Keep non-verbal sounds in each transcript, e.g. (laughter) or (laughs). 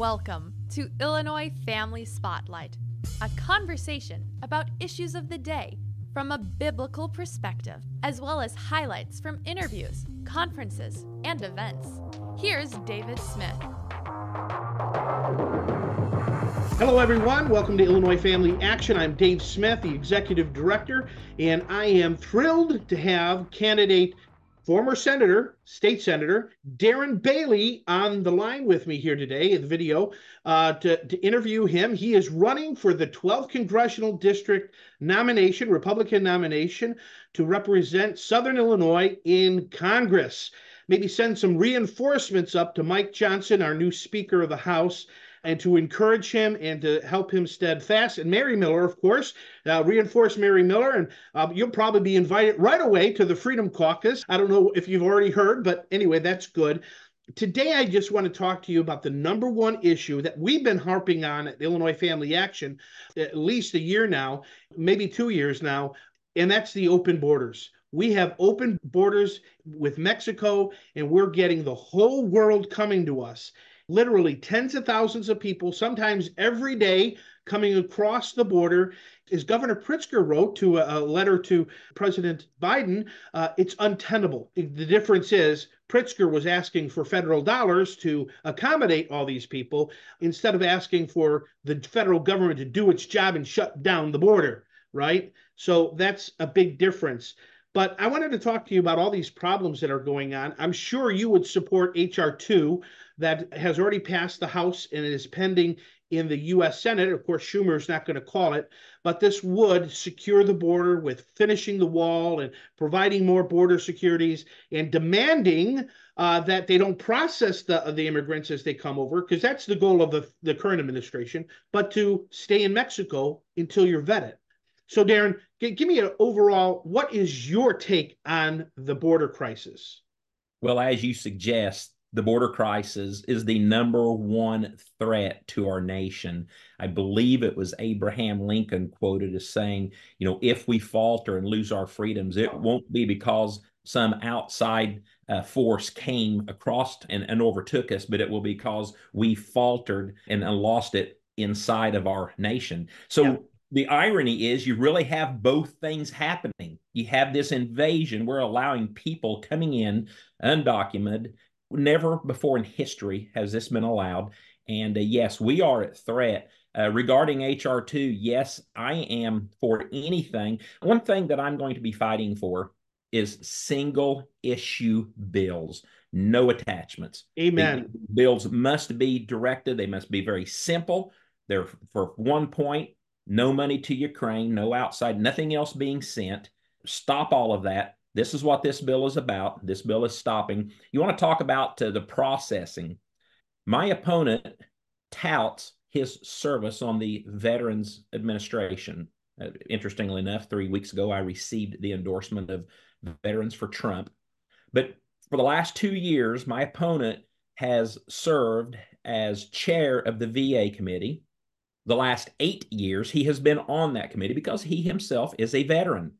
Welcome to Illinois Family Spotlight, a conversation about issues of the day from a biblical perspective, as well as highlights from interviews, conferences, and events. Here's David Smith. Hello, everyone. Welcome to Illinois Family Action. I'm Dave Smith, the Executive Director, and I am thrilled to have candidate former Senator, State Senator Darren Bailey on the line with me here today in the video uh, to, to interview him. He is running for the 12th Congressional District nomination, Republican nomination, to represent Southern Illinois in Congress. Maybe send some reinforcements up to Mike Johnson, our new Speaker of the House and to encourage him and to help him steadfast. And Mary Miller, of course, uh, reinforce Mary Miller, and uh, you'll probably be invited right away to the Freedom Caucus. I don't know if you've already heard, but anyway, that's good. Today, I just want to talk to you about the number one issue that we've been harping on at Illinois Family Action at least a year now, maybe two years now, and that's the open borders. We have open borders with Mexico, and we're getting the whole world coming to us literally tens of thousands of people, sometimes every day, coming across the border. As Governor Pritzker wrote to a, a letter to President Biden, uh, it's untenable. The difference is Pritzker was asking for federal dollars to accommodate all these people instead of asking for the federal government to do its job and shut down the border, right? So that's a big difference. But I wanted to talk to you about all these problems that are going on. I'm sure you would support H.R. 2 that has already passed the House and is pending in the U.S. Senate. Of course, Schumer is not going to call it, but this would secure the border with finishing the wall and providing more border securities and demanding uh, that they don't process the, the immigrants as they come over, because that's the goal of the, the current administration, but to stay in Mexico until you're vetted. So, Darren, g- give me an overall what is your take on the border crisis? Well, as you suggest, the border crisis is the number one threat to our nation. I believe it was Abraham Lincoln quoted as saying, you know, if we falter and lose our freedoms, it won't be because some outside uh, force came across and, and overtook us, but it will be because we faltered and, and lost it inside of our nation. So, the irony is you really have both things happening. You have this invasion. We're allowing people coming in undocumented. Never before in history has this been allowed. And uh, yes, we are at threat. Uh, regarding HR 2, yes, I am for anything. One thing that I'm going to be fighting for is single issue bills, no attachments. Amen. The bills must be directed, they must be very simple. They're for one point no money to Ukraine, no outside, nothing else being sent. Stop all of that. This is what this bill is about. This bill is stopping. You want to talk about uh, the processing. My opponent touts his service on the Veterans Administration. Uh, interestingly enough, three weeks ago, I received the endorsement of Veterans for Trump. But for the last two years, my opponent has served as chair of the VA committee the last eight years, he has been on that committee because he himself is a veteran.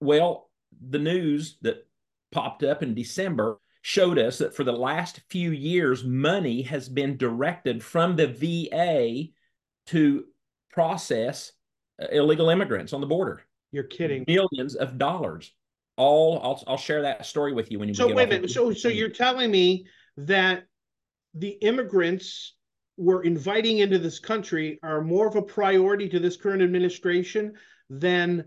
Well, the news that popped up in December showed us that for the last few years, money has been directed from the VA to process uh, illegal immigrants on the border. You're kidding. Millions of dollars. All I'll, I'll share that story with you when you. So wait a minute. So so you're telling me that the immigrants we're inviting into this country are more of a priority to this current administration than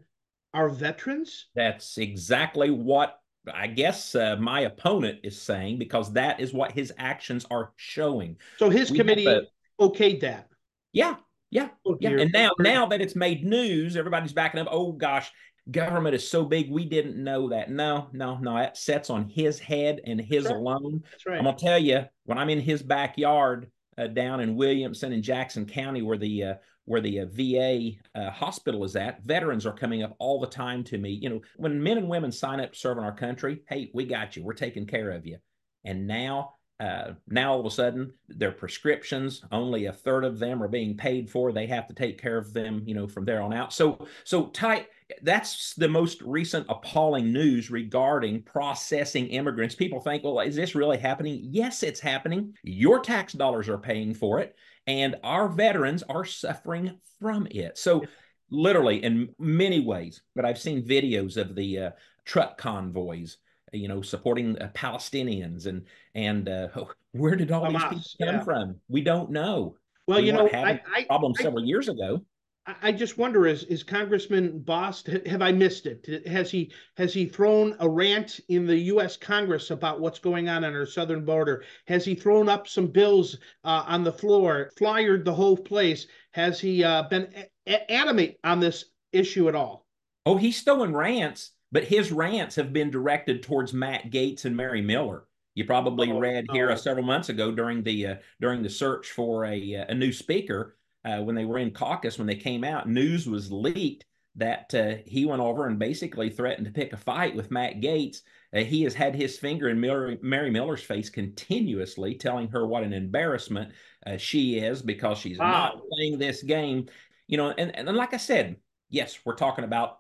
our veterans? That's exactly what I guess uh, my opponent is saying because that is what his actions are showing. So his we committee okayed that. Yeah, yeah, oh, yeah. And now, now that it's made news, everybody's backing up. Oh gosh, government is so big we didn't know that. No, no, no. That sets on his head and his right. alone. That's right. I'm gonna tell you when I'm in his backyard uh, down in Williamson and Jackson County, where the uh, where the uh, VA uh, hospital is at, veterans are coming up all the time to me. You know, when men and women sign up to serve in our country, hey, we got you. We're taking care of you. And now, uh, now all of a sudden, their prescriptions, only a third of them are being paid for. They have to take care of them, you know, from there on out. So, so tight. That's the most recent appalling news regarding processing immigrants. People think, well, is this really happening? Yes, it's happening. Your tax dollars are paying for it, and our veterans are suffering from it. So, literally, in many ways, but I've seen videos of the uh, truck convoys you know, supporting uh, Palestinians and and uh, (laughs) where did all Hamas, these people come yeah. from? We don't know. Well, we you know, I, I problem several years ago. I just wonder is is Congressman Bost have I missed it? Has he has he thrown a rant in the U.S. Congress about what's going on on our southern border? Has he thrown up some bills uh, on the floor, flyered the whole place? Has he uh, been a- animate on this issue at all? Oh, he's throwing rants, but his rants have been directed towards Matt Gaetz and Mary Miller. You probably oh, read here oh. several months ago during the uh, during the search for a a new speaker uh, when they were in caucus, when they came out, news was leaked that uh, he went over and basically threatened to pick a fight with Matt Gaetz. Uh, he has had his finger in Mary, Mary, Miller's face continuously, telling her what an embarrassment uh, she is because she's wow. not playing this game. You know, and, and like I said, yes, we're talking about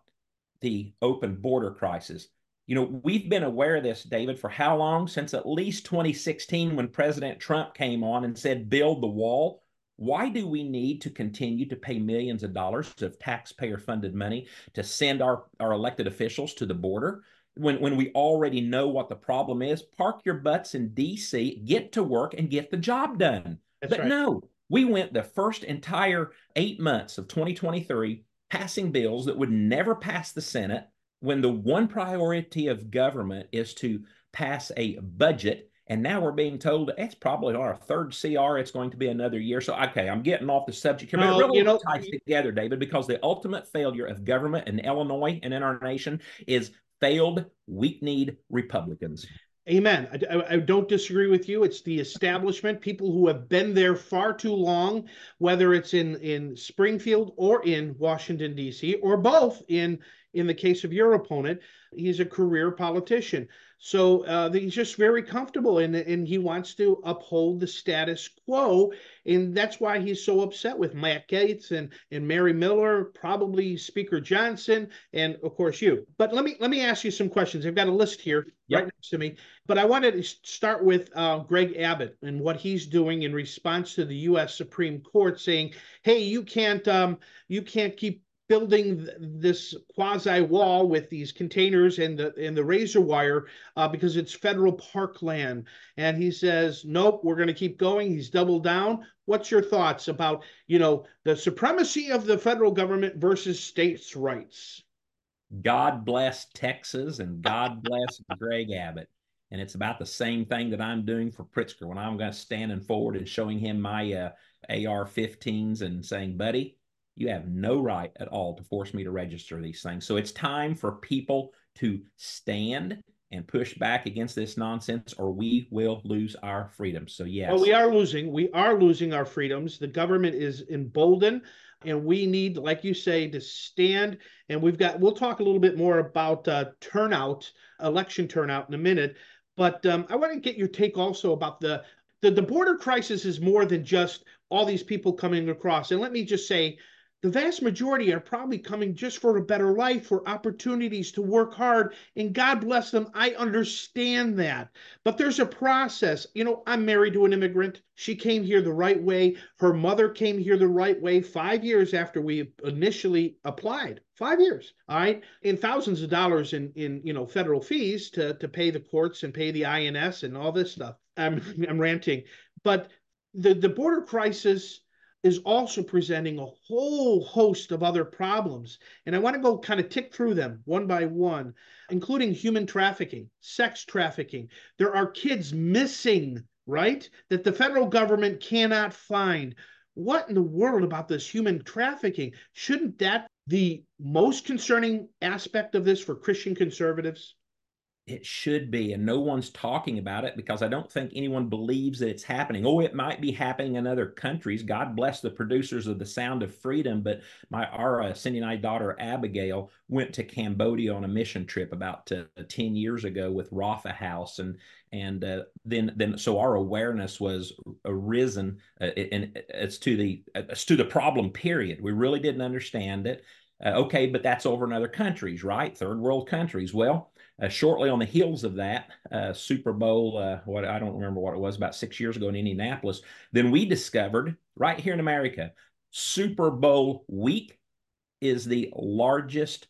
the open border crisis. You know, we've been aware of this, David, for how long? Since at least 2016, when President Trump came on and said, build the wall. Why do we need to continue to pay millions of dollars of taxpayer funded money to send our, our elected officials to the border? When, when we already know what the problem is, park your butts in DC, get to work, and get the job done. That's but right. no, we went the first entire eight months of 2023 passing bills that would never pass the Senate when the one priority of government is to pass a budget and now we're being told it's probably our third CR. It's going to be another year. So, okay, I'm getting off the subject here, but it really you know, ties together, David, because the ultimate failure of government in Illinois and in our nation is failed, weak-kneed Republicans. Amen. I, I, don't disagree with you. It's the establishment, people who have been there far too long, whether it's in in Springfield or in Washington D.C. or both. In in the case of your opponent, he's a career politician. So uh, he's just very comfortable and, and he wants to uphold the status quo. And that's why he's so upset with Matt Gaetz and, and Mary Miller, probably Speaker Johnson, and of course you. But let me let me ask you some questions. I've got a list here yep. right next to me. But I wanted to start with uh, Greg Abbott and what he's doing in response to the U.S. Supreme Court saying, "Hey, you can't um, you can't keep building this quasi wall with these containers and the and the razor wire uh, because it's federal parkland. And he says, nope, we're going to keep going. He's doubled down. What's your thoughts about you know the supremacy of the federal government versus states' rights? God bless Texas and God bless (laughs) Greg Abbott. And it's about the same thing that I'm doing for Pritzker when I'm going to standing forward and showing him my uh, AR-15s and saying, buddy, you have no right at all to force me to register these things. So it's time for people to stand and push back against this nonsense, or we will lose our freedoms. So, yes. Well, we are losing. We are losing our freedoms. The government is emboldened, and we need, like you say, to stand. And we've got, we'll talk a little bit more about uh, turnout, election turnout in a minute. But um, I want to get your take also about the, the the border crisis is more than just all these people coming across. And let me just say, the vast majority are probably coming just for a better life, for opportunities to work hard. And God bless them. I understand that. But there's a process. You know, I'm married to an immigrant. She came here the right way. Her mother came here the right way five years after we initially applied. Five years. All right. And thousands of dollars in, in you know, federal fees to, to pay the courts and pay the INS and all this stuff. I'm, (laughs) I'm ranting. But the, the border crisis is also presenting a whole host of other problems. And I want to go kind of tick through them one by one, including human trafficking, sex trafficking. There are kids missing, right? That the federal government cannot find. What in the world about this human trafficking? Shouldn't that the most concerning aspect of this for Christian conservatives? It should be and no one's talking about it because i don't think anyone believes that it's happening oh it might be happening in other countries god bless the producers of the sound of freedom but my our uh, cindy and i daughter abigail went to cambodia on a mission trip about uh, 10 years ago with Rapha House and and uh, then then so our awareness was arisen uh, and it's to the it's to the problem period we really didn't understand it Uh, okay, but that's over in other countries, right? Third world countries. Well, uh, shortly on the heels of that, uh, Super Bowl, uh, what I don't remember what it was, about six years ago in Indianapolis, then we discovered right here in America, Super Bowl week is the largest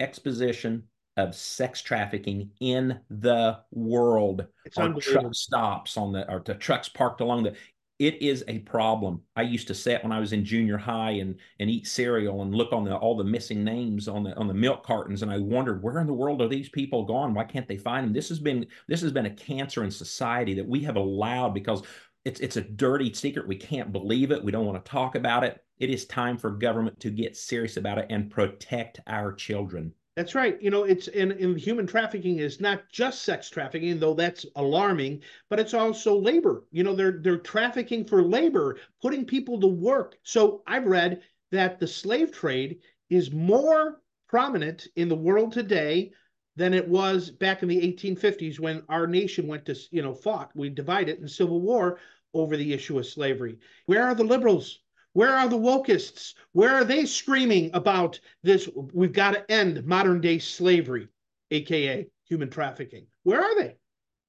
exposition of sex trafficking in the world. It's our truck stops on the or the trucks parked along the it is a problem. I used to sit when I was in junior high and and eat cereal and look on the all the missing names on the on the milk cartons, and I wondered where in the world are these people gone? Why can't they find them? This has been this has been a cancer in society that we have allowed because it's it's a dirty secret. We can't believe it. We don't want to talk about it. It is time for government to get serious about it and protect our children. That's right. You know, it's in, in human trafficking is not just sex trafficking, though that's alarming, but it's also labor. You know, they're they're trafficking for labor, putting people to work. So I've read that the slave trade is more prominent in the world today than it was back in the 1850s when our nation went to, you know, fought. We divided in civil war over the issue of slavery. Where are the liberals? Where are the wokists? Where are they screaming about this? We've got to end modern day slavery, AKA human trafficking. Where are they?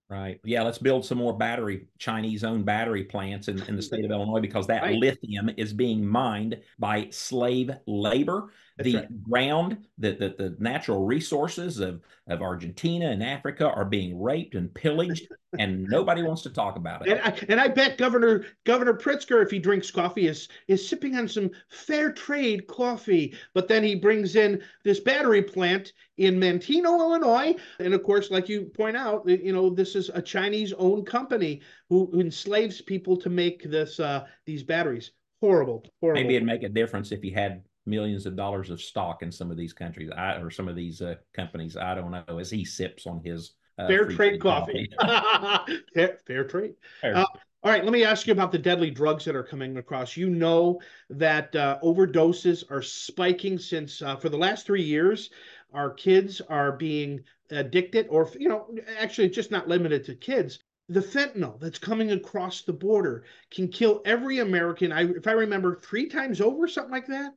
Right. Yeah, let's build some more battery, Chinese owned battery plants in, in the state of Illinois because that right. lithium is being mined by slave labor. That's the right. ground, the, the, the natural resources of, of Argentina and Africa are being raped and pillaged, and nobody wants to talk about it. And I, and I bet Governor Governor Pritzker, if he drinks coffee, is is sipping on some fair trade coffee. But then he brings in this battery plant in Manteno, Illinois, and of course, like you point out, you know this is a Chinese-owned company who, who enslaves people to make this uh, these batteries. Horrible, horrible. Maybe it'd make a difference if you had millions of dollars of stock in some of these countries I, or some of these uh, companies. I don't know as he sips on his uh, fair trade coffee. coffee. (laughs) fair, fair, trade. Fair. Uh, all right, let me ask you about the deadly drugs that are coming across. You know that uh, overdoses are spiking since uh, for the last three years, our kids are being addicted, or you know, actually, just not limited to kids the fentanyl that's coming across the border can kill every American. I, if I remember, three times over, something like that.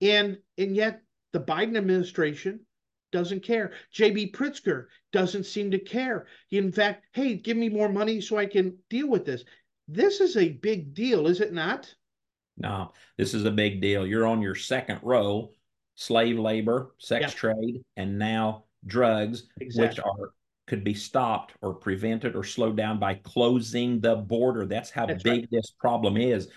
And and yet the Biden administration doesn't care. JB Pritzker doesn't seem to care. In fact, hey, give me more money so I can deal with this. This is a big deal, is it not? No, this is a big deal. You're on your second row slave labor, sex yeah. trade, and now drugs, exactly. which are could be stopped or prevented or slowed down by closing the border. That's how That's big right. this problem is.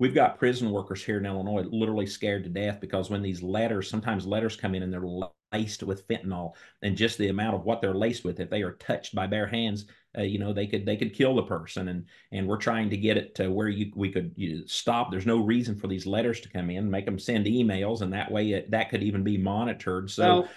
We've got prison workers here in Illinois literally scared to death because when these letters, sometimes letters come in and they're laced with fentanyl, and just the amount of what they're laced with, if they are touched by bare hands, uh, you know, they could they could kill the person. And and we're trying to get it to where you we could you stop. There's no reason for these letters to come in, make them send emails, and that way it, that could even be monitored. So. Well,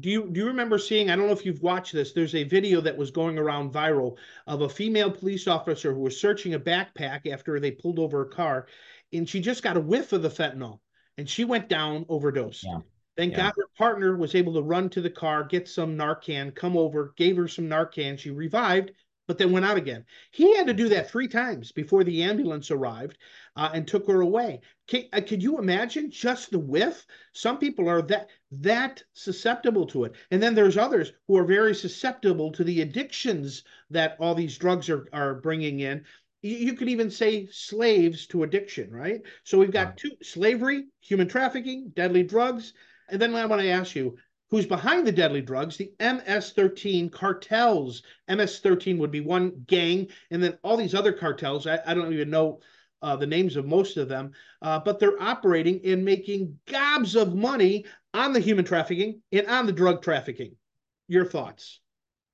do you do you remember seeing i don't know if you've watched this there's a video that was going around viral of a female police officer who was searching a backpack after they pulled over a car and she just got a whiff of the fentanyl and she went down overdose yeah. thank yeah. god her partner was able to run to the car get some narcan come over gave her some narcan she revived but then went out again. He had to do that three times before the ambulance arrived uh, and took her away. Can, uh, could you imagine just the whiff? Some people are that that susceptible to it, and then there's others who are very susceptible to the addictions that all these drugs are are bringing in. You, could even say slaves to addiction, right? So we've got two: slavery, human trafficking, deadly drugs, and then I want to ask you who's behind the deadly drugs, the MS 13 cartels. MS 13 would be one gang, and then all these other cartels. I, I don't even know uh, the names of most of them, uh, but they're operating and making gobs of money on the human trafficking and on the drug trafficking. Your thoughts?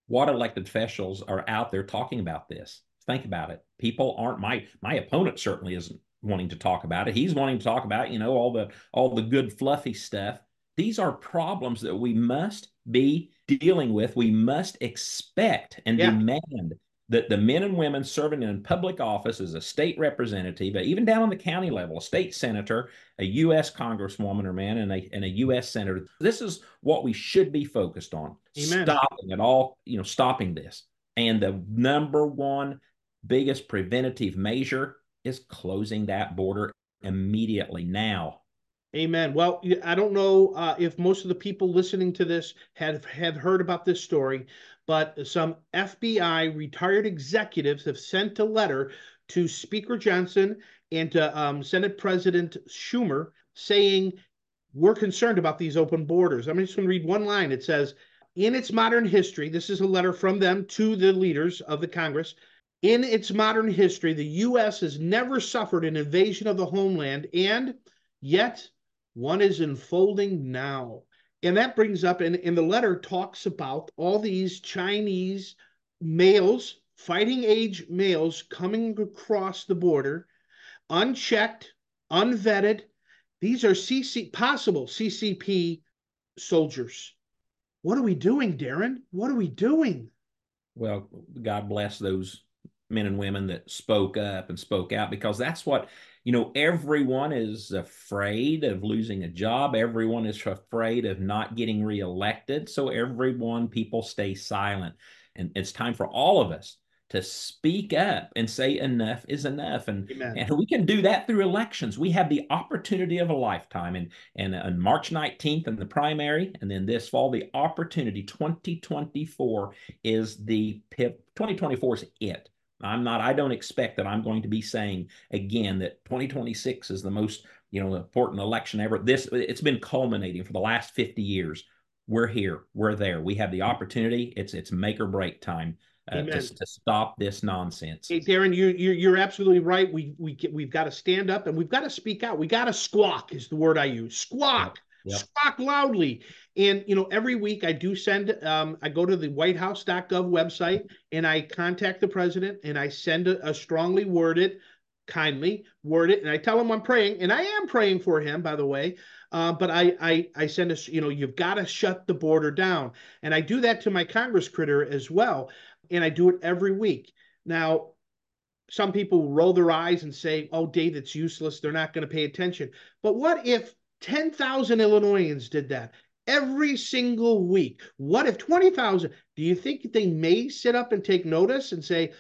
What elected officials are out there talking about this? Think about it. People aren't my my opponent certainly isn't wanting to talk about it. He's wanting to talk about you know all the all the good fluffy stuff these are problems that we must be dealing with. We must expect and yeah. demand that the men and women serving in public office as a state representative, uh, even down on the county level, a state senator, a U.S. congresswoman or man, and a, and a U.S. senator, this is what we should be focused on. Amen. Stopping it all, you know, stopping this. And the number one biggest preventative measure is closing that border immediately now Amen. Well, I don't know uh, if most of the people listening to this have, have heard about this story, but some FBI retired executives have sent a letter to Speaker Johnson and to um, Senate President Schumer saying, We're concerned about these open borders. I'm just going to read one line. It says, In its modern history, this is a letter from them to the leaders of the Congress. In its modern history, the U.S. has never suffered an invasion of the homeland, and yet one is unfolding now. And that brings up, and, and the letter talks about all these Chinese males, fighting age males coming across the border, unchecked, unvetted. These are CC possible CCP soldiers. What are we doing, Darren? What are we doing? Well, God bless those men and women that spoke up and spoke out because that's what you know everyone is afraid of losing a job. Everyone is afraid of not getting reelected. So everyone people stay silent. And it's time for all of us to speak up and say enough is enough. And and we can do that through elections. We have the opportunity of a lifetime. And and on march 19th in the primary and then this fall the opportunity 2024 is the pip 2024 is it I'm not, I don't expect that I'm going to be saying again that 2026 is the most, you know, important election ever. This, it's been culminating for the last 50 years. We're here, we're there. We have the opportunity. It's, it's make or break time. Uh, to, to, stop this nonsense. Hey, Darren, you, you, you're absolutely right. We, we, we've got to stand up and we've got to speak out. We got to squawk is the word I use. Squawk. Yep. Yep. Squawk loudly. And you know, every week I do send. Um, I go to the WhiteHouse.gov website and I contact the president and I send a, a strongly worded, kindly worded, and I tell him I'm praying, and I am praying for him, by the way. Uh, but I, I I send us, you know, you've got to shut the border down, and I do that to my Congress critter as well, and I do it every week. Now, some people roll their eyes and say, "Oh, Dave, it's useless. They're not going to pay attention." But what if 10,000 Illinoisans did that every single week. What if 20,000? Do you think they may sit up and take notice and say,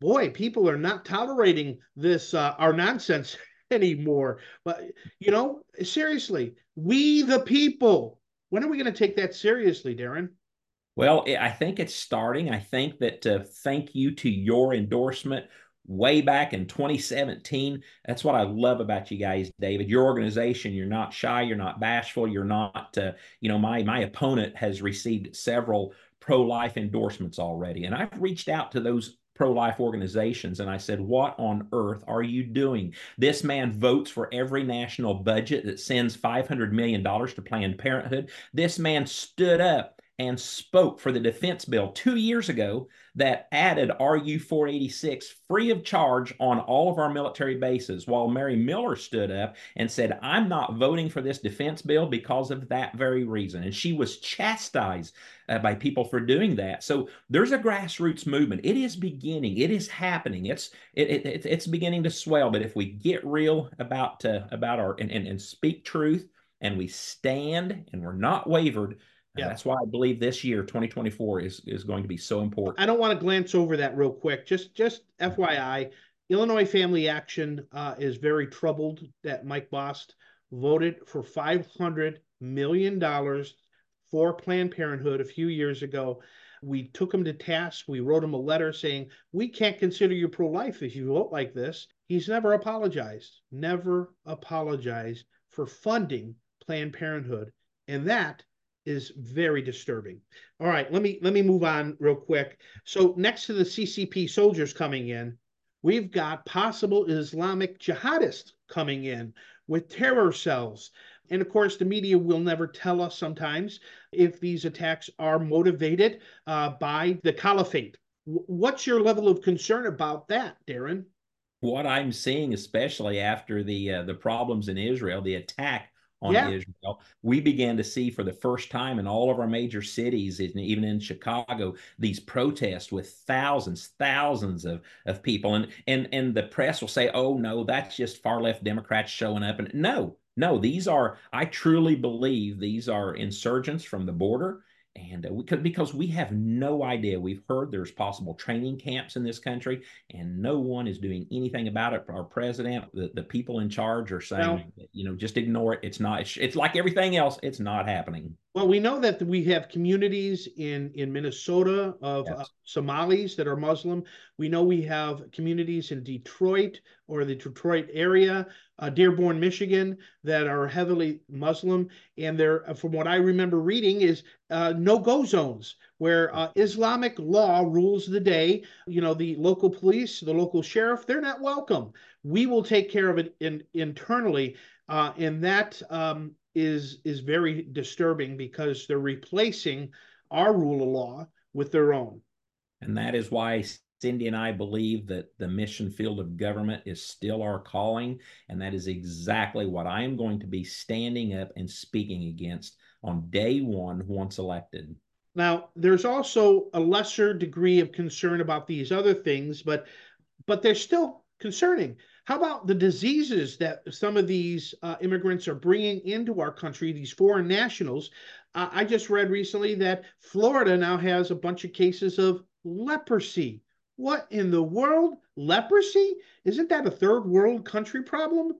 boy, people are not tolerating this, uh, our nonsense (laughs) anymore? But, you know, seriously, we the people, when are we going to take that seriously, Darren? Well, I think it's starting. I think that uh, thank you to your endorsement way back in 2017. That's what I love about you guys, David. Your organization, you're not shy, you're not bashful, you're not, uh, you know, my my opponent has received several pro-life endorsements already, and I've reached out to those pro-life organizations and I said, "What on earth are you doing? This man votes for every national budget that sends 500 million dollars to Planned Parenthood. This man stood up and spoke for the defense bill two years ago that added RU 486 free of charge on all of our military bases, while Mary Miller stood up and said, I'm not voting for this defense bill because of that very reason. And she was chastised uh, by people for doing that. So there's a grassroots movement. It is beginning. It is happening. It's it, it it's beginning to swell. But if we get real about uh, about our and, and, and speak truth and we stand and we're not wavered, yeah. that's why I believe this year, 2024, is is going to be so important. I don't want to glance over that real quick. Just just FYI, Illinois Family Action uh, is very troubled that Mike Bost voted for 500 million dollars for Planned Parenthood a few years ago. We took him to task. We wrote him a letter saying we can't consider you pro-life if you vote like this. He's never apologized. Never apologized for funding Planned Parenthood, and that is very disturbing. All right, let me let me move on real quick. So next to the CCP soldiers coming in, we've got possible Islamic jihadists coming in with terror cells. And of course, the media will never tell us sometimes if these attacks are motivated uh, by the caliphate. What's your level of concern about that, Darren? What I'm seeing, especially after the uh, the problems in Israel, the attack on yeah. Israel. We began to see for the first time in all of our major cities, even in Chicago, these protests with thousands, thousands of, of people. And and and the press will say, oh no, that's just far left Democrats showing up. And no, no, these are, I truly believe these are insurgents from the border and uh, we could, because we have no idea. We've heard there's possible training camps in this country, and no one is doing anything about it. Our president, the, the people in charge, are saying, well, you know, just ignore it. It's not. It's, it's like everything else. It's not happening. Well, we know that we have communities in in Minnesota of yes. uh, Somalis that are Muslim. We know we have communities in Detroit or the Detroit area, uh, Dearborn, Michigan, that are heavily Muslim. And there, uh, from what I remember reading, is uh, no-go zones where uh, Islamic law rules the day. You know, the local police, the local sheriff, they're not welcome. We will take care of it in, internally, uh, and that um, is is very disturbing because they're replacing our rule of law with their own. And that is why Cindy and I believe that the mission field of government is still our calling. And that is exactly what I am going to be standing up and speaking against on day one once elected. Now, there's also a lesser degree of concern about these other things, but but they're still concerning. How about the diseases that some of these uh, immigrants are bringing into our country, these foreign nationals? Uh, I just read recently that Florida now has a bunch of cases of leprosy. What in the world? Leprosy? Isn't that a third world country problem?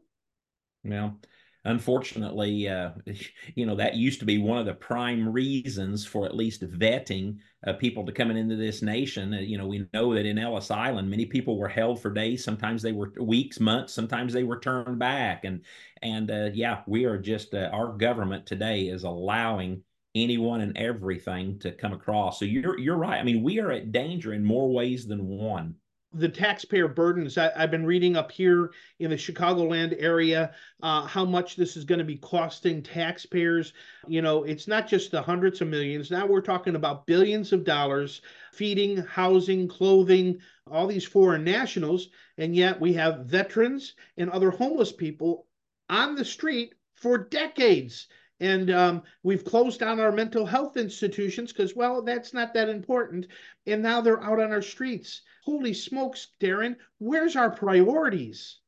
Well, unfortunately, uh, (laughs) you know, that used to be one of the prime reasons for at least vetting uh, people to coming into this nation. Uh, you know, we know that in Ellis Island, many people were held for days. Sometimes they were weeks, months. Sometimes they were turned back. And and uh, yeah, we are just uh, our government today is allowing anyone and everything to come across. So you're you're right. I mean, we are at danger in more ways than one the taxpayer burdens. I, have been reading up here in the Chicagoland area uh, how much this is going to be costing taxpayers. You know, it's not just the hundreds of millions. Now we're talking about billions of dollars feeding, housing, clothing, all these foreign nationals. And yet we have veterans and other homeless people on the street for decades. And um, we've closed down our mental health institutions because, well, that's not that important. And now they're out on our streets holy smokes, Darren, where's our priorities?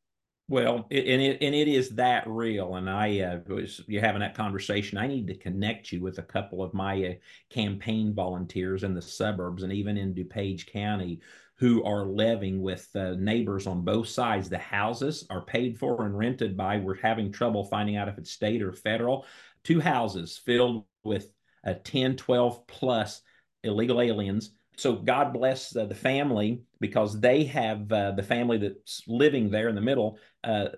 Well, it, and it and it is that real. And I uh, was you're having that conversation. I need to connect you with a couple of my uh, campaign volunteers in the suburbs and even in DuPage County who are living with uh, neighbors on both sides. The houses are paid for and rented by. We're having trouble finding out if it's state or federal. Two houses filled with uh, 10, 12 plus illegal aliens. So God bless uh, the family because they have uh, the family that's living there in the middle. Uh,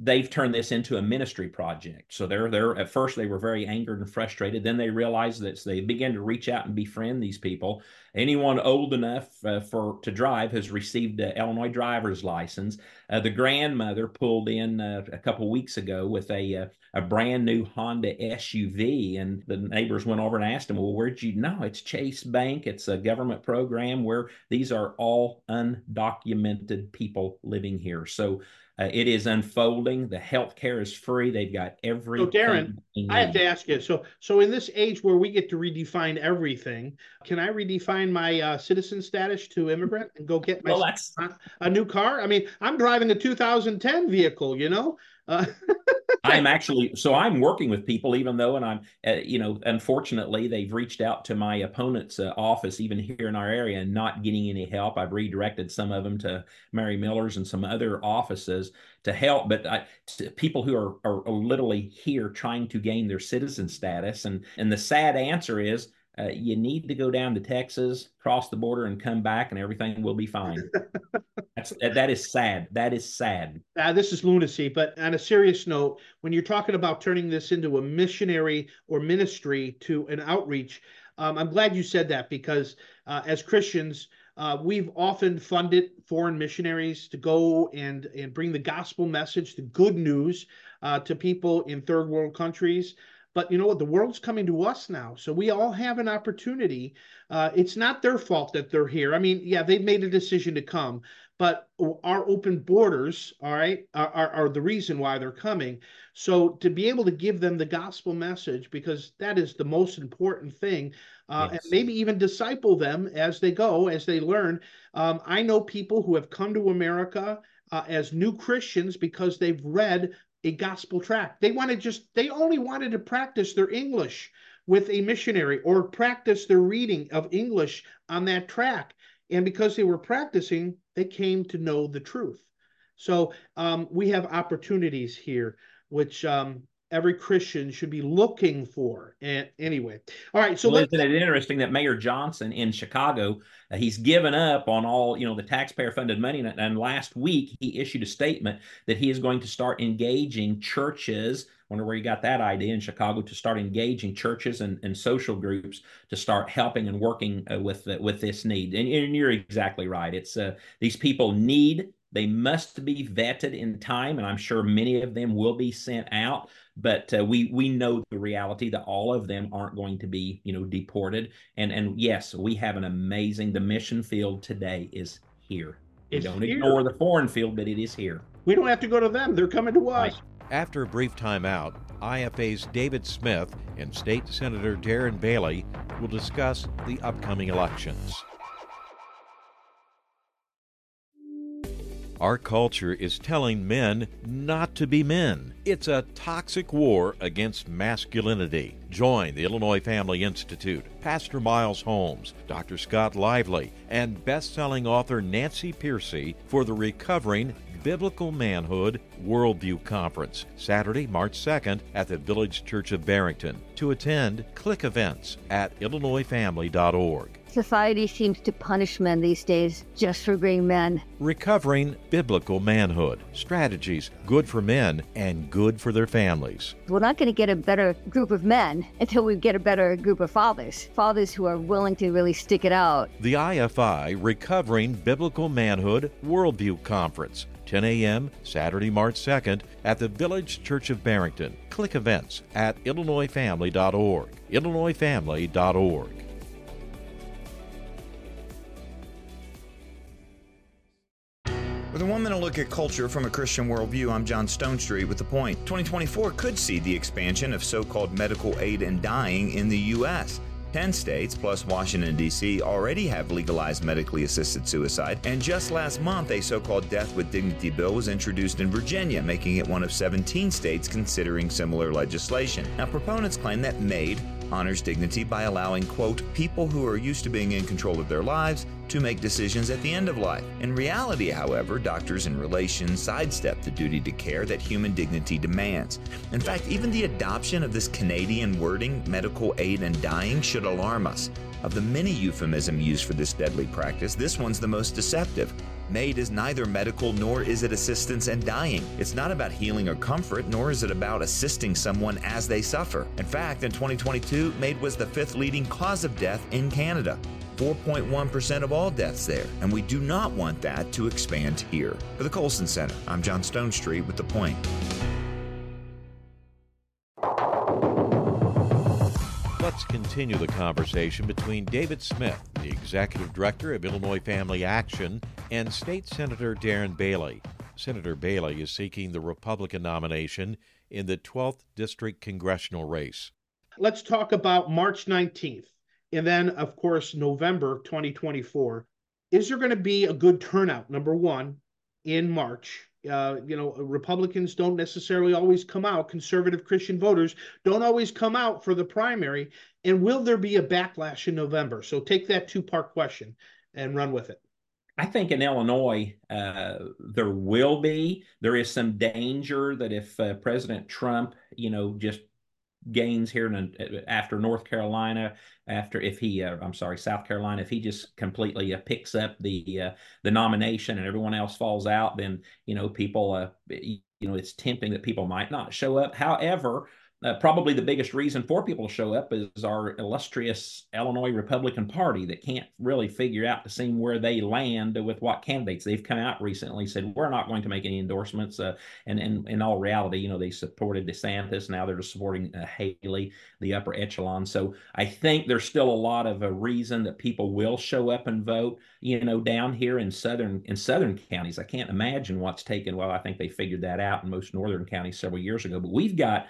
they've turned this into a ministry project. So they're there. At first, they were very angered and frustrated. Then they realized that so they began to reach out and befriend these people. Anyone old enough uh, for to drive has received an Illinois driver's license. Uh, the grandmother pulled in uh, a couple weeks ago with a uh, a brand new Honda SUV, and the neighbors went over and asked him, "Well, where'd you know? It's Chase Bank. It's a government program where these are all undocumented people living here." So uh, it is unfolding. The health care is free. They've got every. So, Darren, I have to ask you. So, so in this age where we get to redefine everything, can I redefine my uh, citizen status to immigrant and go get my well, a new car? I mean, I'm driving a 2010 vehicle. You know. Uh, (laughs) I'm actually so I'm working with people, even though, and I'm, uh, you know, unfortunately, they've reached out to my opponent's uh, office, even here in our area, and not getting any help. I've redirected some of them to Mary Miller's and some other offices to help, but I, people who are, are literally here trying to gain their citizen status, and and the sad answer is uh, you need to go down to Texas, cross the border, and come back, and everything will be fine. (laughs) That's that is sad. That is sad. Uh, this is lunacy. But on a serious note, when you're talking about turning this into a missionary or ministry to an outreach, um, I'm glad you said that because uh, as Christians, uh, we've often funded foreign missionaries to go and and bring the gospel message, the good news, uh, to people in third world countries. But you know what? The world's coming to us now. So we all have an opportunity. Uh, it's not their fault that they're here. I mean, yeah, they've made a decision to come, but our open borders, all right, are, are, are, the reason why they're coming. So to be able to give them the gospel message, because that is the most important thing, uh, yes. and maybe even disciple them as they go, as they learn. Um, I know people who have come to America uh, as new Christians because they've read a gospel tract. They wanted just they only wanted to practice their English with a missionary or practice their reading of English on that track. And because they were practicing, they came to know the truth. So um, we have opportunities here, which um, every Christian should be looking for. And anyway, all right. So well, isn't it interesting that Mayor Johnson in Chicago, uh, he's given up on all you know the taxpayer-funded money, and, and last week he issued a statement that he is going to start engaging churches. Wonder where he got that idea in Chicago to start engaging churches and, and social groups to start helping and working uh, with uh, with this need. And, and, you're exactly right. It's uh, these people need they must be vetted in time, and I'm sure many of them will be sent out but uh, we we know the reality that all of them aren't going to be you know deported. And and yes we have an amazing the mission field today is here. It's we don't here. ignore the foreign field but it is here. We don't have to go to them. They're coming to us. Right. after a brief timeout ifa's david smith and state senator darren bailey will discuss the upcoming elections Our culture is telling men not to be men. It's a toxic war against masculinity. Join the Illinois Family Institute, Pastor Miles Holmes, Dr. Scott Lively, and best-selling author Nancy Pearcey for the Recovering Biblical Manhood Worldview Conference, Saturday, March 2nd at the Village Church of Barrington. To attend, click events at illinoisfamily.org. Society seems to punish men these days just for being men. Recovering biblical manhood, strategies good for men and good for their families. We're not going to get a better group of men until we get a better group of fathers. Fathers who are willing to really stick it out. The IFI Recovering Biblical Manhood Worldview Conference. 10 a.m. Saturday, March 2nd at the Village Church of Barrington. Click events at illinoisfamily.org. illinoisfamily.org. With a one minute look at culture from a Christian worldview, I'm John Stonestreet with The Point. 2024 could see the expansion of so called medical aid and dying in the U.S. 10 states, plus Washington, D.C., already have legalized medically assisted suicide, and just last month, a so called Death with Dignity bill was introduced in Virginia, making it one of 17 states considering similar legislation. Now, proponents claim that MAID honors dignity by allowing, quote, people who are used to being in control of their lives to make decisions at the end of life. In reality, however, doctors and relations sidestep the duty to care that human dignity demands. In fact, even the adoption of this Canadian wording, medical aid and dying, should alarm us. Of the many euphemisms used for this deadly practice, this one's the most deceptive. MAID is neither medical nor is it assistance and dying. It's not about healing or comfort, nor is it about assisting someone as they suffer. In fact, in 2022, MAID was the fifth leading cause of death in Canada. 4.1% of all deaths there, and we do not want that to expand here. For the Colson Center, I'm John Stonestreet with The Point. Let's continue the conversation between David Smith, Executive Director of Illinois Family Action, and State Senator Darren Bailey. Senator Bailey is seeking the Republican nomination in the 12th District congressional race. Let's talk about March 19th and then, of course, November 2024. Is there going to be a good turnout, number one, in March? Uh, you know, Republicans don't necessarily always come out, conservative Christian voters don't always come out for the primary. And will there be a backlash in November? So take that two part question and run with it. I think in Illinois, uh, there will be. There is some danger that if uh, President Trump, you know, just gains here in, after North Carolina, after if he, uh, I'm sorry, South Carolina, if he just completely uh, picks up the uh, the nomination and everyone else falls out, then you know people, uh, you know, it's tempting that people might not show up. However, uh, probably the biggest reason for people to show up is our illustrious Illinois Republican Party that can't really figure out to see where they land with what candidates. They've come out recently said we're not going to make any endorsements, uh, and, in all reality, you know, they supported DeSantis. Now they're supporting uh, Haley, the upper echelon. So I think there's still a lot of a reason that people will show up and vote. You know, down here in southern in southern counties, I can't imagine what's taken. Well, I think they figured that out in most northern counties several years ago. But we've got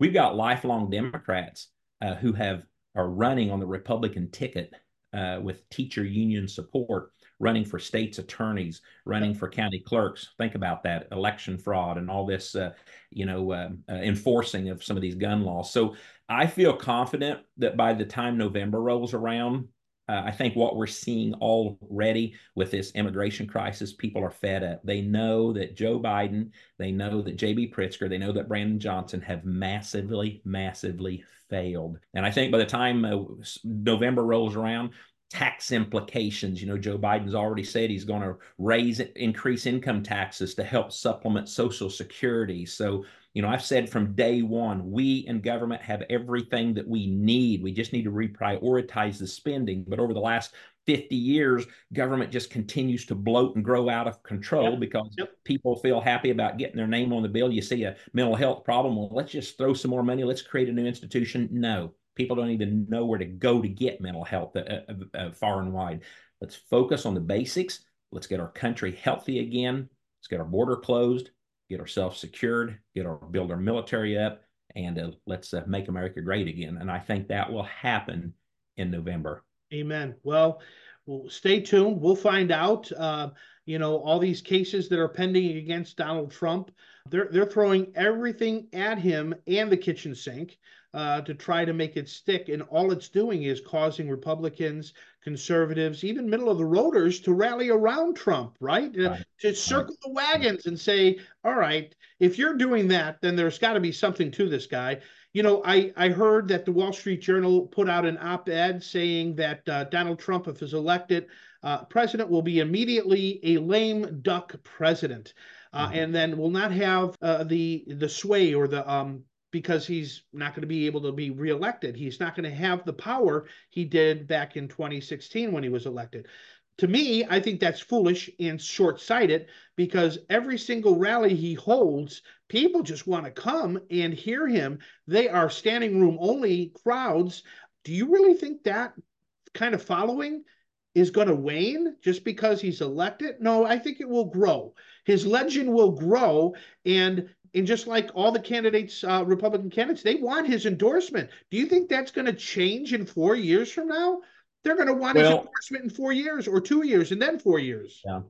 We've got lifelong Democrats uh, who have are running on the Republican ticket uh, with teacher union support running for states attorneys, running for county clerks. Think about that election fraud and all this, uh, you know, uh, uh, enforcing of some of these gun laws. So I feel confident that by the time November rolls around, uh, I think what we're seeing already with this immigration crisis, people are fed up. They know that Joe Biden, they know that J.B. Pritzker, they know that Brandon Johnson have massively, massively failed. And I think by the time uh, November rolls around, tax implications. You know, Joe Biden's already said he's going to raise, increase income taxes to help supplement Social Security. So you know, I've said from day one, we in government have everything that we need. We just need to reprioritize the spending. But over the last 50 years, government just continues to bloat and grow out of control yep. because yep. people feel happy about getting their name on the bill. You see a mental health problem. Well, let's just throw some more money. Let's create a new institution. No, people don't even know where to go to get mental health uh, uh, uh, far and wide. Let's focus on the basics. Let's get our country healthy again. Let's get our border closed get ourselves secured, get our build our military up, and uh, let's uh, make America great again. And I think that will happen in November. Amen. Well, well stay tuned. We'll find out. Uh, you know, all these cases that are pending against Donald Trump, they're they're throwing everything at him and the kitchen sink uh, to try to make it stick. And all it's doing is causing Republicans, conservatives, even middle of the roaders to rally around Trump, right? Uh, to circle right. the wagons and say, all right, if you're doing that, then there's got to be something to this guy. You know, I, I heard that the Wall Street Journal put out an op ed saying that uh, Donald Trump, if he's elected, uh, president will be immediately a lame duck president. Uh, mm-hmm. and then will not have uh, the the sway or the um, because he's not going to be able to be reelected. He's not going to have the power he did back in 2016 when he was elected. To me, I think that's foolish and short sighted because every single rally he holds, people just want to come and hear him. They are standing room only crowds. Do you really think that kind of following is going to wane just because he's elected? No, I think it will grow. His legend will grow. And and just like all the candidates, uh, Republican candidates, they want his endorsement. Do you think that's going to change in four years from now? They're going to want well, his endorsement in four years or two years and then four years. Yeah.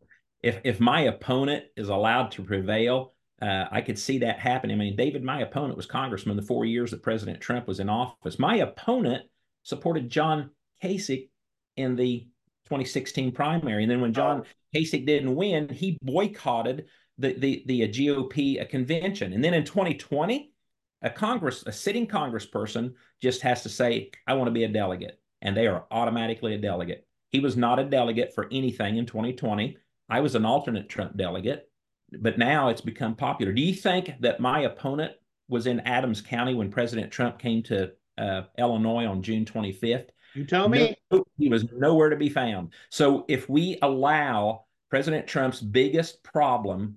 If if my opponent is allowed to prevail, uh, I could see that happening. I mean, David, my opponent was congressman the four years that President Trump was in office. My opponent supported John Kasich in the 2016 primary, and then when John oh. Kasich didn't win, he boycotted the the the GOP a convention, and then in 2020, a Congress a sitting Congressperson just has to say, "I want to be a delegate," and they are automatically a delegate. He was not a delegate for anything in 2020. I was an alternate Trump delegate, but now it's become popular. Do you think that my opponent was in Adams County when President Trump came to uh, Illinois on June 25th? You tell me. No, he was nowhere to be found. So if we allow President Trump's biggest problem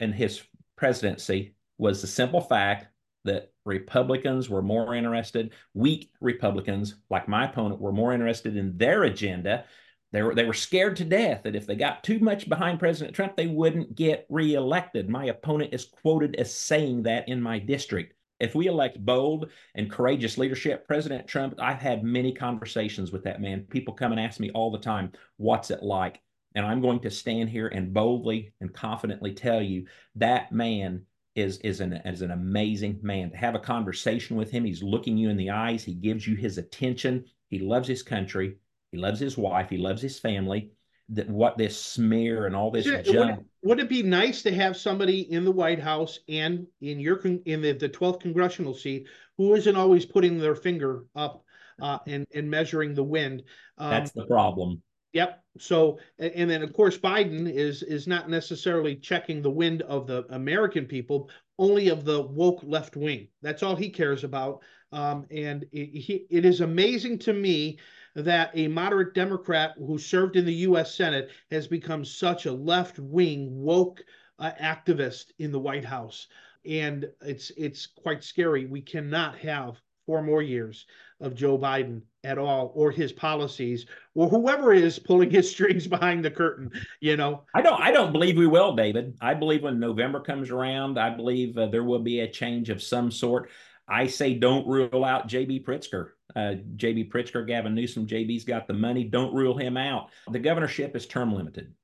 in his presidency was the simple fact that Republicans were more interested, weak Republicans like my opponent were more interested in their agenda. They were, they were scared to death that if they got too much behind President Trump, they wouldn't get reelected. My opponent is quoted as saying that in my district. If we elect bold and courageous leadership, President Trump, I've had many conversations with that man. People come and ask me all the time, what's it like? And I'm going to stand here and boldly and confidently tell you that man is is an is an amazing man. To have a conversation with him, he's looking you in the eyes. He gives you his attention. He loves his country. He loves his wife. He loves his family. That what this smear and all this junk. Would it, would it be nice to have somebody in the White House and in your in the, the 12th congressional seat who isn't always putting their finger up uh, and and measuring the wind? Um, That's the problem. Yep. So, and then of course Biden is is not necessarily checking the wind of the American people, only of the woke left wing. That's all he cares about. Um, and it, he, it is amazing to me that a moderate Democrat who served in the U.S. Senate has become such a left wing woke uh, activist in the White House, and it's it's quite scary. We cannot have four more years of Joe Biden at all or his policies or whoever is pulling his (laughs) strings behind the curtain you know i don't i don't believe we will david i believe when november comes around i believe uh, there will be a change of some sort i say don't rule out j.b pritzker Uh, JB Pritzker, Gavin Newsom, JB's got the money. Don't rule him out. The governorship is term limited.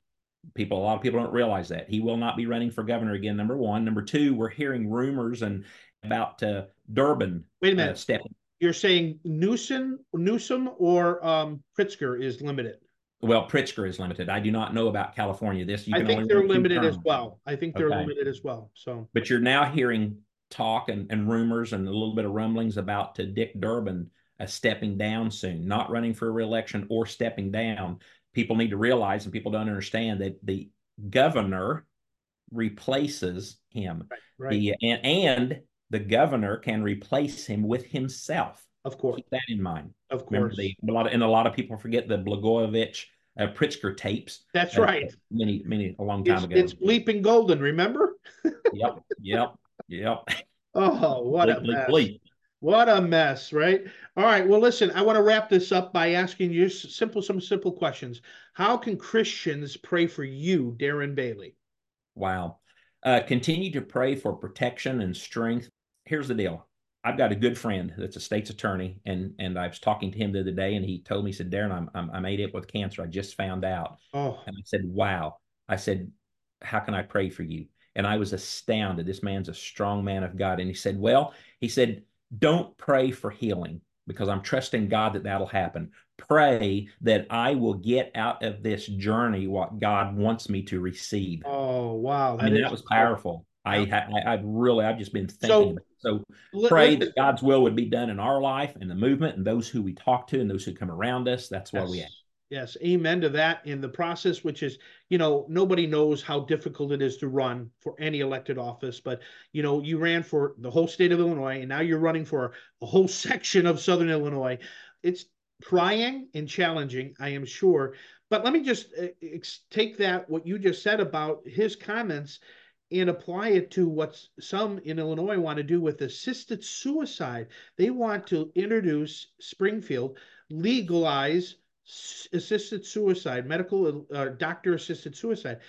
People, a lot of people don't realize that he will not be running for governor again. Number one. Number two, we're hearing rumors and about uh, Durbin. Wait a minute. Uh, stepping. You're saying Newsom, Newsom or um, Pritzker is limited? Well, Pritzker is limited. I do not know about California. This I think they're limited as well. I think they're okay. limited as well. So, but you're now hearing talk and, and rumors and a little bit of rumblings about to Dick Durbin uh, stepping down soon, not running for reelection or stepping down. People need to realize, and people don't understand that the governor replaces him. Right, right. The, and, and the governor can replace him with himself. Of course. Keep that in mind. Of course. The, a lot of, and a lot of people forget the Blagojevich uh, Pritzker tapes. That's uh, right. Many, many, a long time it's, ago. It's bleeping golden, remember? (laughs) yep, yep, yep. Oh, what bleep, a mess. Bleep. What a mess, right? All right. Well, listen, I want to wrap this up by asking you simple, some simple questions. How can Christians pray for you, Darren Bailey? Wow. Uh, continue to pray for protection and strength. Here's the deal. I've got a good friend that's a state's attorney, and and I was talking to him the other day, and he told me, he said, Darren, I'm I'm, I'm ate up with cancer. I just found out. Oh. And I said, Wow. I said, How can I pray for you? And I was astounded. This man's a strong man of God. And he said, Well, he said, don't pray for healing because I'm trusting God that that'll happen. Pray that I will get out of this journey what God wants me to receive. Oh, wow. That I mean, that was powerful. I, I, I've really, I've just been thinking. So, so pray that God's will would be done in our life and the movement and those who we talk to and those who come around us. That's where yes. we at. Yes, amen to that in the process, which is, you know, nobody knows how difficult it is to run for any elected office. But, you know, you ran for the whole state of Illinois and now you're running for a whole (laughs) section of Southern Illinois. It's trying and challenging, I am sure. But let me just uh, take that, what you just said about his comments, and apply it to what some in Illinois want to do with assisted suicide. They want to introduce Springfield, legalize assisted suicide, medical uh, doctor assisted suicide.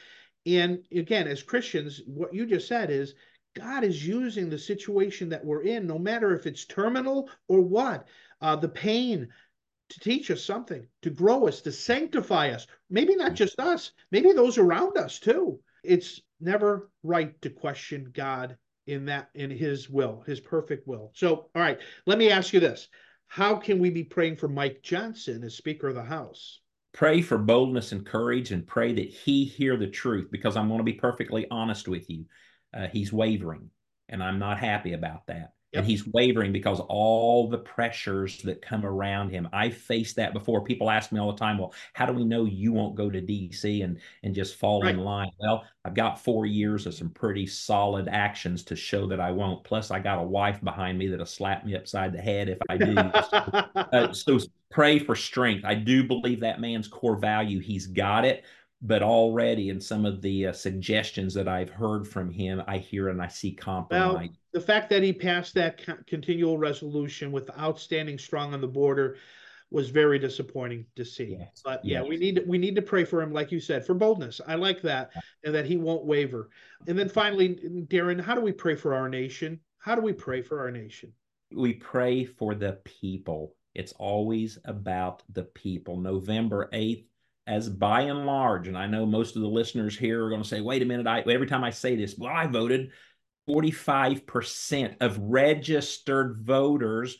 And again, as Christians, what you just said is God is using the situation that we're in, no matter if it's terminal or what, uh, the pain to teach us something, to grow us, to sanctify us. Maybe not just us, maybe those around us too. It's never right to question God in that in his will, his perfect will. So, all right, let me ask you this how can we be praying for Mike Johnson as Speaker of the House? Pray for boldness and courage and pray that he hear the truth because I'm going to be perfectly honest with you. Uh, he's wavering, and I'm not happy about that. Yep. And he's wavering because all the pressures that come around him. I faced that before. People ask me all the time, well, how do we know you won't go to DC and and just fall right. in line? Well, I've got four years of some pretty solid actions to show that I won't. Plus, I got a wife behind me that'll slap me upside the head if I do. so, uh, (laughs) so pray for strength. I do believe that man's core value. He's got it but already in some of the uh, suggestions that I've heard from him, I hear and I see compromise. Well, the fact that he passed that co- continual resolution with outstanding strong on the border was very disappointing to see. Yes. But yeah, yes. we need we need to pray for him, like you said, for boldness. I like that, and that he won't waver. And then finally, Darren, how do we pray for our nation? How do we pray for our nation? We pray for the people. It's always about the people. November 8th as by and large, and I know most of the listeners here are going to say, wait a minute, I every time I say this, well, I voted 45% of registered voters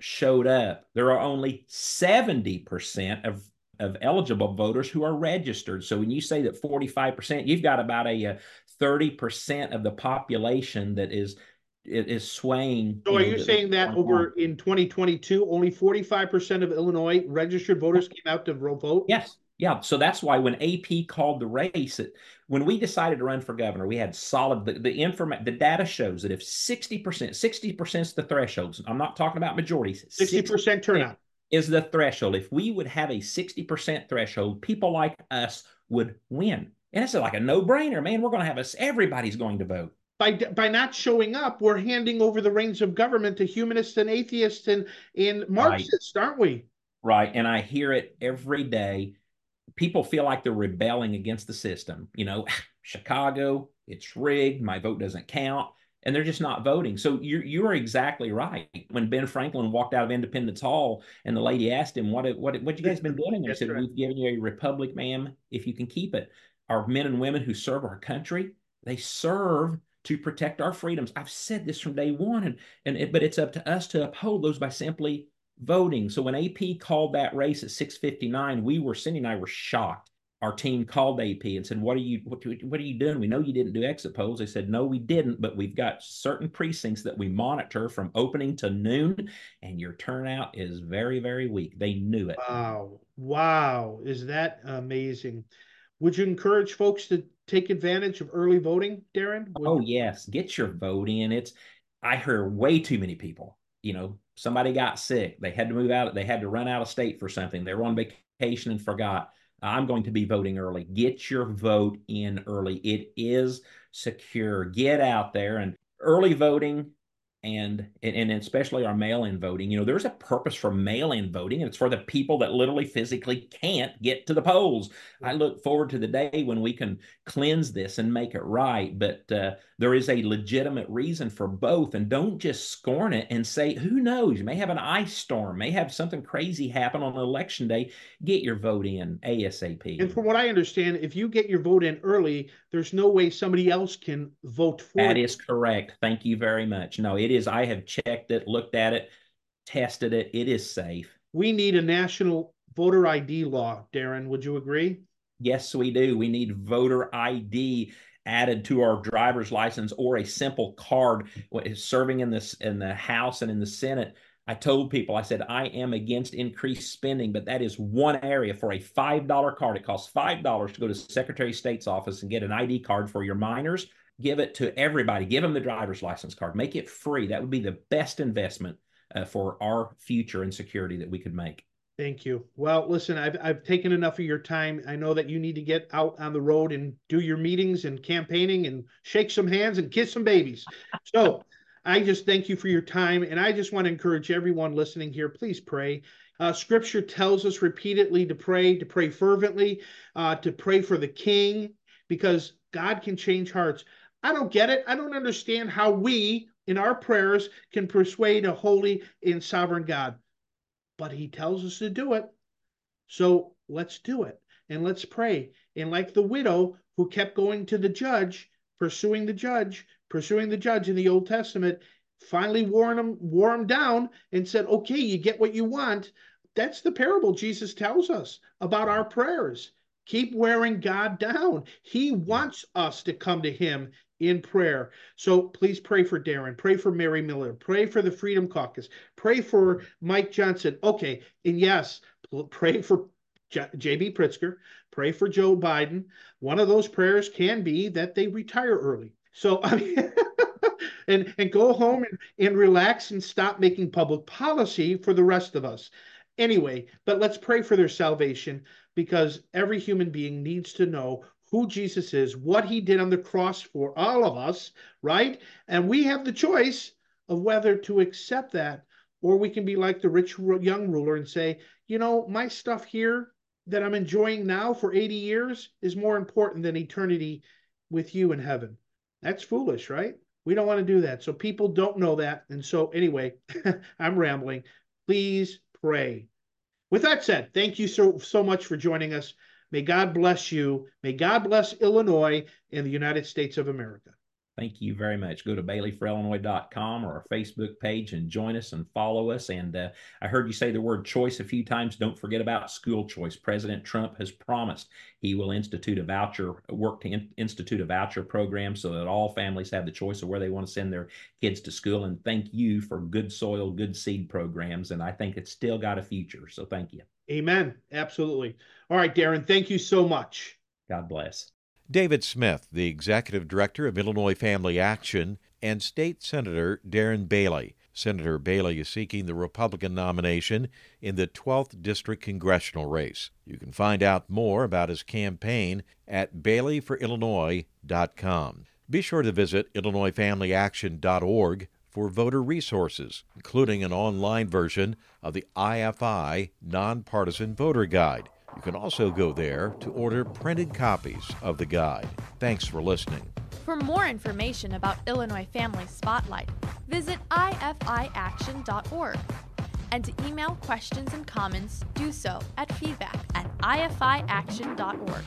showed up. There are only 70% of of eligible voters who are registered. So when you say that 45%, you've got about a, uh, 30% of the population that is is swaying. So are you saying that over in 2022, only 45% of Illinois registered voters came out to vote? Yes. Yeah, so that's why when AP called the race, it, when we decided to run for governor, we had solid the, the information. The data shows that if sixty percent, sixty percent is the threshold. I'm not talking about majorities. Sixty percent turnout is the threshold. If we would have a sixty percent threshold, people like us would win, and it's like a no brainer, man. We're going to have us. Everybody's going to vote. By, by not showing up, we're handing over the reins of government to humanists and atheists and, and Marxists, right. aren't we? Right. And I hear it every day people feel like they're rebelling against the system. You know, (laughs) Chicago, it's rigged. My vote doesn't count. and they're just not voting. So you you are exactly right. When Ben Franklin walked out of Independence Hall and the lady asked him, "What what what you guys been doing?" He said, right. "We've given you a republic, ma'am. If you can keep it." Our men and women who serve our country, they serve to protect our freedoms. I've said this from day one, and and it, but it's up to us to uphold those by simply voting. So when AP called that race at 6:59, we were Cindy and I were shocked our team called AP and said, "What are you what, what are you doing? We know you didn't do exit polls." They said, "No, we didn't, but we've got certain precincts that we monitor from opening to noon, and your turnout is very very weak." They knew it. Wow, wow, is that amazing? Would you encourage folks to take advantage of early voting, Darren? Would oh yes, get your vote in. It's I hear way too many people. You know, somebody got sick, they had to move out, they had to run out of state for something, they were on vacation and forgot uh, I'm going to be voting early. Get your vote in early. It is secure. Get out there and early voting and and especially our mail-in voting you know there's a purpose for mail-in voting and it's for the people that literally physically can't get to the polls. I look forward to the day when we can cleanse this and make it right but uh, there is a legitimate reason for both and don't just scorn it and say who knows? You may have an ice storm may have something crazy happen on election day. Get your vote in asap and from what i understand if you get your vote in early there's no way somebody else can vote for that you. is correct. Thank you very much. No it is. I have checked it, looked at it, tested it. It is safe. We need a national voter ID law, Darren. Would you agree? Yes, we do. We need voter ID added to our driver's license or a simple card serving in this in the House and in the Senate. I told people, I said, I am against increased spending, but that is one area for a $5 card. It costs $5 to go to Secretary of State's office and get an ID card for your minors give it to everybody. Give them the driver's license card. Make it free. That would be the best investment uh, for our future and security that we could make. Thank you. Well, listen, I've I've taken enough of your time. I know that you need to get out on the road and do your meetings and campaigning and shake some hands and kiss some babies. So I just thank you for your time. And I just want to encourage everyone listening here, please pray. Uh, scripture tells us repeatedly to pray, to pray fervently, uh, to pray for the king, because God can change hearts. I don't get it. I don't understand how we, in our prayers, can persuade a holy and sovereign God. But He tells us to do it. So let's do it and let's pray. And like the widow who kept going to the judge, pursuing the judge, pursuing the judge in the Old Testament, finally wore him, wore him down and said, Okay, you get what you want. That's the parable Jesus tells us about our prayers. Keep wearing God down. He wants us to come to Him in prayer. So please pray for Darren. Pray for Mary Miller. Pray for the Freedom Caucus. Pray for Mike Johnson. Okay. And yes, pray for J.B. Pritzker. Pray for Joe Biden. One of those prayers can be that they retire early. So, (laughs) I mean, and, and go home and, and relax and stop making public policy for the rest of us. Anyway, but let's pray for their salvation because every human being needs to know who Jesus is, what he did on the cross for all of us, right? And we have the choice of whether to accept that or we can be like the rich young ruler and say, you know, my stuff here that I'm enjoying now for 80 years is more important than eternity with you in heaven. That's foolish, right? We don't want to do that. So people don't know that. And so, anyway, (laughs) I'm rambling. Please pray. With that said, thank you so, so much for joining us. May God bless you. May God bless Illinois and the United States of America. Thank you very much. Go to baileyforillinois.com or our Facebook page and join us and follow us. And uh, I heard you say the word choice a few times. Don't forget about school choice. President Trump has promised he will institute a voucher, work to in, institute a voucher program so that all families have the choice of where they want to send their kids to school. And thank you for good soil, good seed programs. And I think it's still got a future. So thank you. Amen. Absolutely. All right, Darren, thank you so much. God bless. David Smith, the Executive Director of Illinois Family Action, and State Senator Darren Bailey. Senator Bailey is seeking the Republican nomination in the 12th District congressional race. You can find out more about his campaign at baileyforillinois.com. Be sure to visit IllinoisFamilyAction.org for voter resources, including an online version of the IFI Nonpartisan Voter Guide. You can also go there to order printed copies of the guide. Thanks for listening. For more information about Illinois Family Spotlight, visit ifiaction.org. And to email questions and comments, do so at feedback at ifiaction.org.